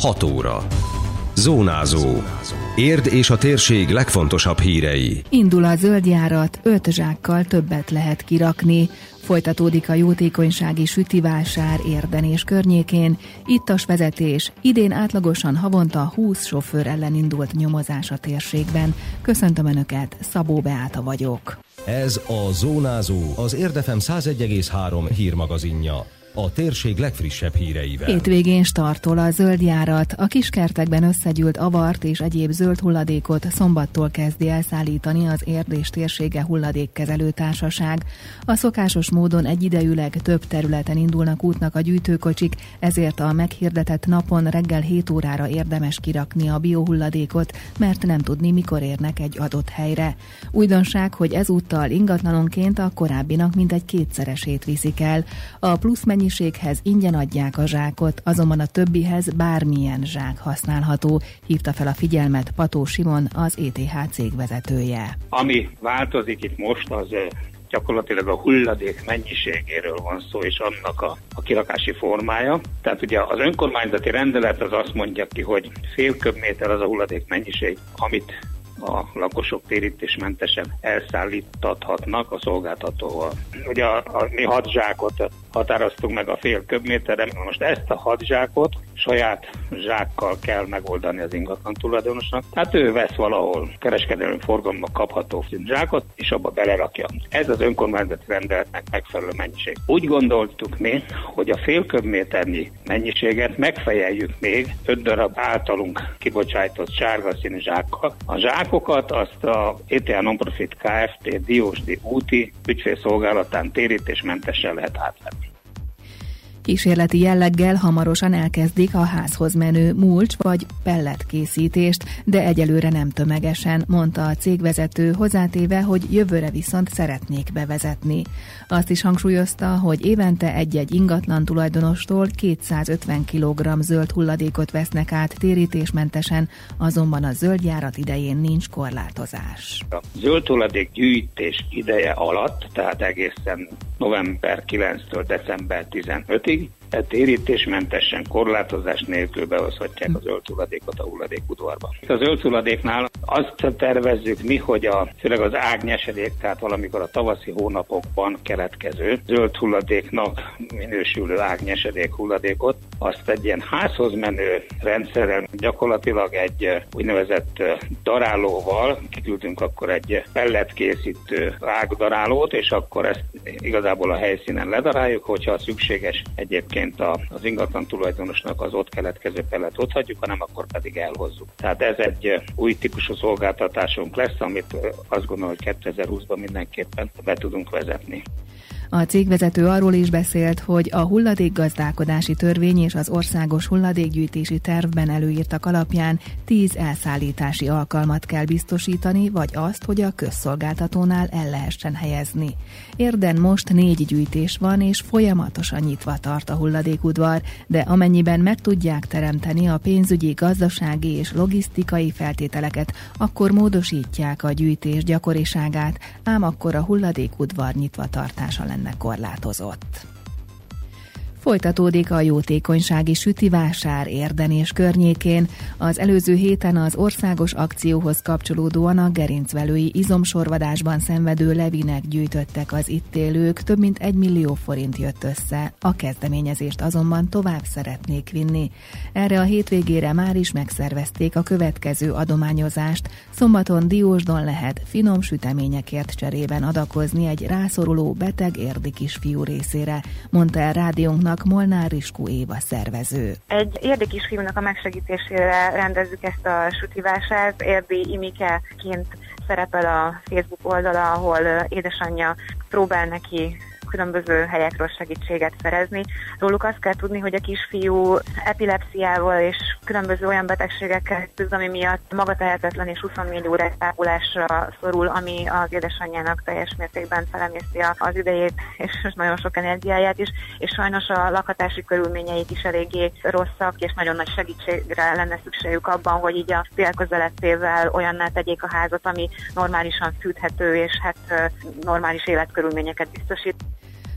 6 óra. Zónázó. Érd és a térség legfontosabb hírei. Indul a zöldjárat, öt zsákkal többet lehet kirakni. Folytatódik a jótékonysági sütivásár Érden és környékén. Ittas vezetés. Idén átlagosan havonta 20 sofőr ellen indult nyomozás a térségben. Köszöntöm Önöket, Szabó Beáta vagyok. Ez a Zónázó, az Érdefem 101,3 hírmagazinja a térség legfrissebb híreivel. Hétvégén startol a zöldjárat. A kiskertekben összegyűlt avart és egyéb zöld hulladékot szombattól kezdi elszállítani az Érdés térsége hulladékkezelő társaság. A szokásos módon egyidejűleg több területen indulnak útnak a gyűjtőkocsik, ezért a meghirdetett napon reggel 7 órára érdemes kirakni a biohulladékot, mert nem tudni, mikor érnek egy adott helyre. Újdonság, hogy ezúttal ingatlanonként a korábbinak mintegy kétszeresét viszik el. A plusz mennyiséghez ingyen adják a zsákot, azonban a többihez bármilyen zsák használható, hívta fel a figyelmet Pató Simon, az ETH cég. Ami változik itt most, az gyakorlatilag a hulladék mennyiségéről van szó, és annak a, a kirakási formája. Tehát ugye az önkormányzati rendelet az azt mondja ki, hogy fél köbméter az a hulladék mennyiség, amit a lakosok térítésmentesen elszállítathatnak a szolgáltatóval. Ugye a, a, mi hat zsákot határoztunk meg a fél köbméterre, most ezt a hat saját zsákkal kell megoldani az ingatlan tulajdonosnak. Tehát ő vesz valahol kereskedelmi forgalomba kapható zsákot, és abba belerakja. Ez az önkormányzati rendeletnek megfelelő mennyiség. Úgy gondoltuk mi, hogy a fél köbméternyi mennyiséget megfejeljük még öt darab általunk kibocsájtott sárga színű zsákkal. A zsákokat azt a ETA Nonprofit Kft. Diósdi úti ügyfélszolgálatán térítésmentesen lehet átvenni. Kísérleti jelleggel hamarosan elkezdik a házhoz menő mulcs vagy pelletkészítést, de egyelőre nem tömegesen, mondta a cégvezető, hozzátéve, hogy jövőre viszont szeretnék bevezetni. Azt is hangsúlyozta, hogy évente egy-egy ingatlan tulajdonostól 250 kg zöld hulladékot vesznek át térítésmentesen, azonban a zöldjárat idején nincs korlátozás. A zöld hulladék gyűjtés ideje alatt, tehát egészen november 9-től december 15-ig E térítésmentesen, korlátozás nélkül behozhatják a zöld a hulladékudvarba. A zöld hulladéknál azt tervezzük mi, hogy a, főleg az ágnyesedék, tehát valamikor a tavaszi hónapokban keletkező zöld hulladéknak minősülő ágnyesedék hulladékot, azt egy ilyen házhoz menő rendszerrel gyakorlatilag egy úgynevezett darálóval, kiküldünk akkor egy pelletkészítő ágdarálót, és akkor ezt igazából a helyszínen ledaráljuk, hogyha szükséges egyébként az ingatlan tulajdonosnak az ott keletkező pellet ott hagyjuk, hanem akkor pedig elhozzuk. Tehát ez egy új típusú szolgáltatásunk lesz, amit azt gondolom, hogy 2020-ban mindenképpen be tudunk vezetni. A cégvezető arról is beszélt, hogy a hulladékgazdálkodási törvény és az országos hulladékgyűjtési tervben előírtak alapján 10 elszállítási alkalmat kell biztosítani, vagy azt, hogy a közszolgáltatónál el lehessen helyezni. Érden most négy gyűjtés van, és folyamatosan nyitva tart a hulladékudvar, de amennyiben meg tudják teremteni a pénzügyi, gazdasági és logisztikai feltételeket, akkor módosítják a gyűjtés gyakoriságát, ám akkor a hulladékudvar nyitva tartása lenne lenne korlátozott. Folytatódik a jótékonysági sütivásár Érden és környékén. Az előző héten az országos akcióhoz kapcsolódóan a gerincvelői izomsorvadásban szenvedő levinek gyűjtöttek az itt élők, több mint egy millió forint jött össze. A kezdeményezést azonban tovább szeretnék vinni. Erre a hétvégére már is megszervezték a következő adományozást. Szombaton Diósdon lehet finom süteményekért cserében adakozni egy rászoruló beteg érdi kisfiú részére, mondta el rádiónknak Fiúnak Molnár Riskó Éva szervező. Egy érdekes fiúnak a megsegítésére rendezzük ezt a sütivásárt. Érdi Imikeként szerepel a Facebook oldala, ahol édesanyja próbál neki különböző helyekről segítséget szerezni. Róluk azt kell tudni, hogy a kisfiú epilepsziával és különböző olyan betegségekkel küzd, ami miatt magatehetetlen és 24 órás tápolásra szorul, ami az édesanyjának teljes mértékben felemészti az idejét és nagyon sok energiáját is, és sajnos a lakhatási körülményeit is eléggé rosszak, és nagyon nagy segítségre lenne szükségük abban, hogy így a tél közelettével olyanná tegyék a házat, ami normálisan fűthető, és hát normális életkörülményeket biztosít.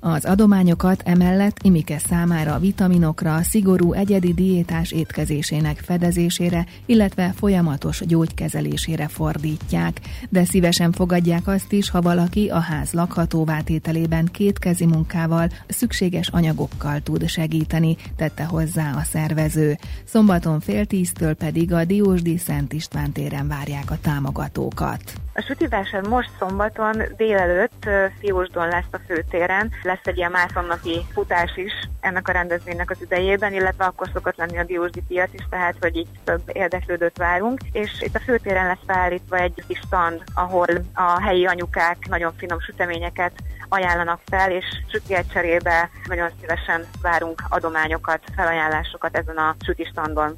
Az adományokat emellett Imike számára vitaminokra, szigorú egyedi diétás étkezésének fedezésére, illetve folyamatos gyógykezelésére fordítják, de szívesen fogadják azt is, ha valaki a ház lakhatóvá tételében kétkezi munkával, szükséges anyagokkal tud segíteni, tette hozzá a szervező. Szombaton fél tíztől pedig a Diósdi Szent István téren várják a támogatókat. A sütivásár most szombaton délelőtt Fiósdon lesz a főtéren, lesz egy ilyen mászonnapi futás is ennek a rendezvénynek az idejében, illetve akkor szokott lenni a Diósdi piac is, tehát hogy így több érdeklődőt várunk, és itt a főtéren lesz felállítva egy kis stand, ahol a helyi anyukák nagyon finom süteményeket ajánlanak fel, és sütiet cserébe nagyon szívesen várunk adományokat, felajánlásokat ezen a sütistandon.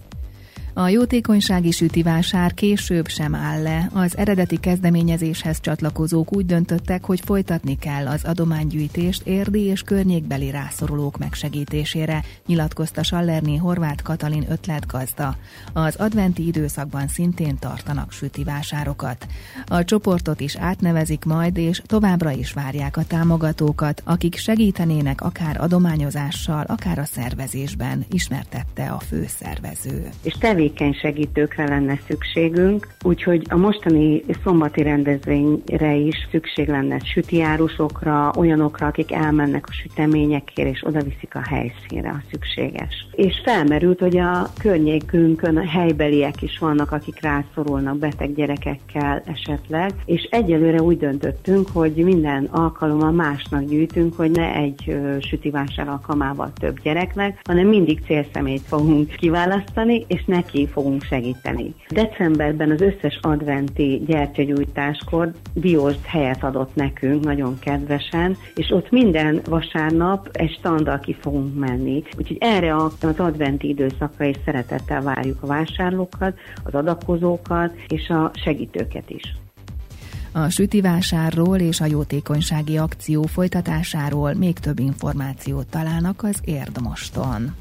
A jótékonysági sütivásár később sem áll le. Az eredeti kezdeményezéshez csatlakozók úgy döntöttek, hogy folytatni kell az adománygyűjtést érdi és környékbeli rászorulók megsegítésére, nyilatkozta Sallerné Horváth Katalin ötletgazda. Az adventi időszakban szintén tartanak sütivásárokat. A csoportot is átnevezik majd, és továbbra is várják a támogatókat, akik segítenének akár adományozással, akár a szervezésben, ismertette a főszervező. És tevékeny segítőkre lenne szükségünk, úgyhogy a mostani szombati rendezvényre is szükség lenne sütiárusokra, olyanokra, akik elmennek a süteményekért, és oda viszik a helyszínre, a szükséges. És felmerült, hogy a környékünkön a helybeliek is vannak, akik rászorulnak beteg gyerekekkel esetleg, és egyelőre úgy döntöttünk, hogy minden alkalommal másnak gyűjtünk, hogy ne egy sütivásár alkalmával több gyereknek, hanem mindig célszemélyt fogunk kiválasztani, és neki neki fogunk segíteni. Decemberben az összes adventi gyertyagyújtáskor Diósd helyet adott nekünk, nagyon kedvesen, és ott minden vasárnap egy standal ki fogunk menni. Úgyhogy erre az adventi időszakra is szeretettel várjuk a vásárlókat, az adakozókat és a segítőket is. A sütivásárról és a jótékonysági akció folytatásáról még több információt találnak az Érdmoston.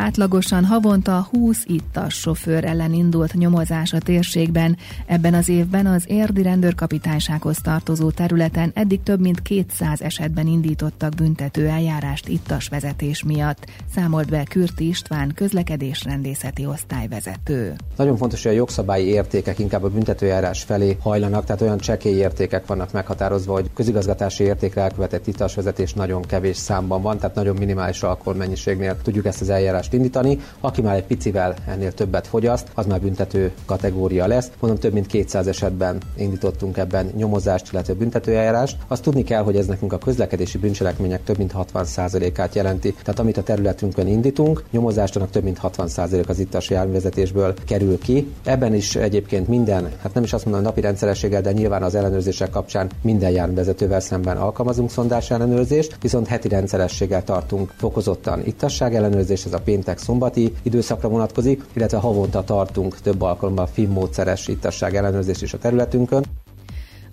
Átlagosan havonta 20 ittas sofőr ellen indult nyomozás a térségben. Ebben az évben az érdi rendőrkapitánysághoz tartozó területen eddig több mint 200 esetben indítottak büntető eljárást ittas vezetés miatt, számolt be Kürti István közlekedésrendészeti osztályvezető. Nagyon fontos, hogy a jogszabályi értékek inkább a büntetőjárás felé hajlanak, tehát olyan csekély értékek vannak meghatározva, hogy közigazgatási értékre elkövetett ittas vezetés nagyon kevés számban van, tehát nagyon minimális alkoholmennyiségnél tudjuk ezt az eljárást eljárást indítani. Aki már egy picivel ennél többet fogyaszt, az már büntető kategória lesz. Mondom, több mint 200 esetben indítottunk ebben nyomozást, illetve büntetőeljárást. Azt tudni kell, hogy ez nekünk a közlekedési bűncselekmények több mint 60%-át jelenti. Tehát amit a területünkön indítunk, nyomozástanak több mint 60% az ittas járművezetésből kerül ki. Ebben is egyébként minden, hát nem is azt mondom napi rendszerességgel, de nyilván az ellenőrzések kapcsán minden járművezetővel szemben alkalmazunk szondás ellenőrzést, viszont heti rendszerességgel tartunk fokozottan ittasság ellenőrzés, ez a péntek szombati időszakra vonatkozik, illetve havonta tartunk több alkalommal FIM módszeres ittasság ellenőrzés is a területünkön.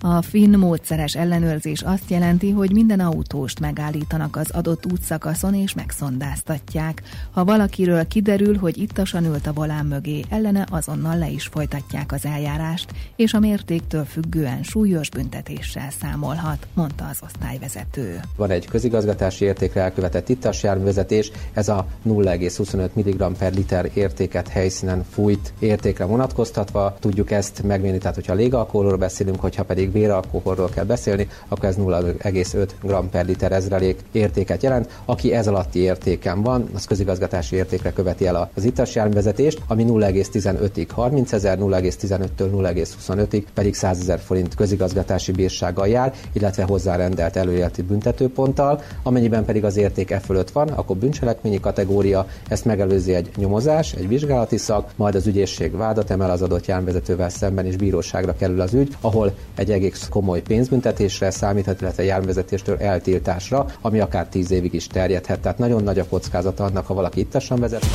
A finn módszeres ellenőrzés azt jelenti, hogy minden autóst megállítanak az adott útszakaszon és megszondáztatják. Ha valakiről kiderül, hogy ittasan ült a volán mögé, ellene azonnal le is folytatják az eljárást, és a mértéktől függően súlyos büntetéssel számolhat, mondta az osztályvezető. Van egy közigazgatási értékre elkövetett ittas járművezetés, ez a 0,25 mg per liter értéket helyszínen fújt értékre vonatkoztatva. Tudjuk ezt megmérni, tehát hogyha légalkoholról beszélünk, hogyha pedig pedig véralkoholról kell beszélni, akkor ez 0,5 g per liter ezrelék értéket jelent. Aki ez alatti értéken van, az közigazgatási értékre követi el az itas járművezetést, ami 0,15-ig 30 ezer, 0,15-től 0,25-ig pedig 100 ezer forint közigazgatási bírsággal jár, illetve hozzárendelt előéleti büntetőponttal, amennyiben pedig az érték e fölött van, akkor bűncselekményi kategória, ezt megelőzi egy nyomozás, egy vizsgálati szak, majd az ügyészség vádat emel az adott járművezetővel szemben, és bíróságra kerül az ügy, ahol egy egész komoly pénzbüntetésre számíthat, illetve járművezetéstől eltiltásra, ami akár tíz évig is terjedhet. Tehát nagyon nagy a kockázata annak, ha valaki ittasan vezet.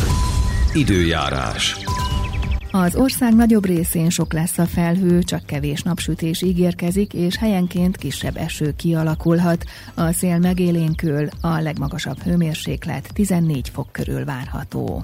Időjárás. Az ország nagyobb részén sok lesz a felhő, csak kevés napsütés ígérkezik, és helyenként kisebb eső kialakulhat. A szél megélénkül, a legmagasabb hőmérséklet 14 fok körül várható.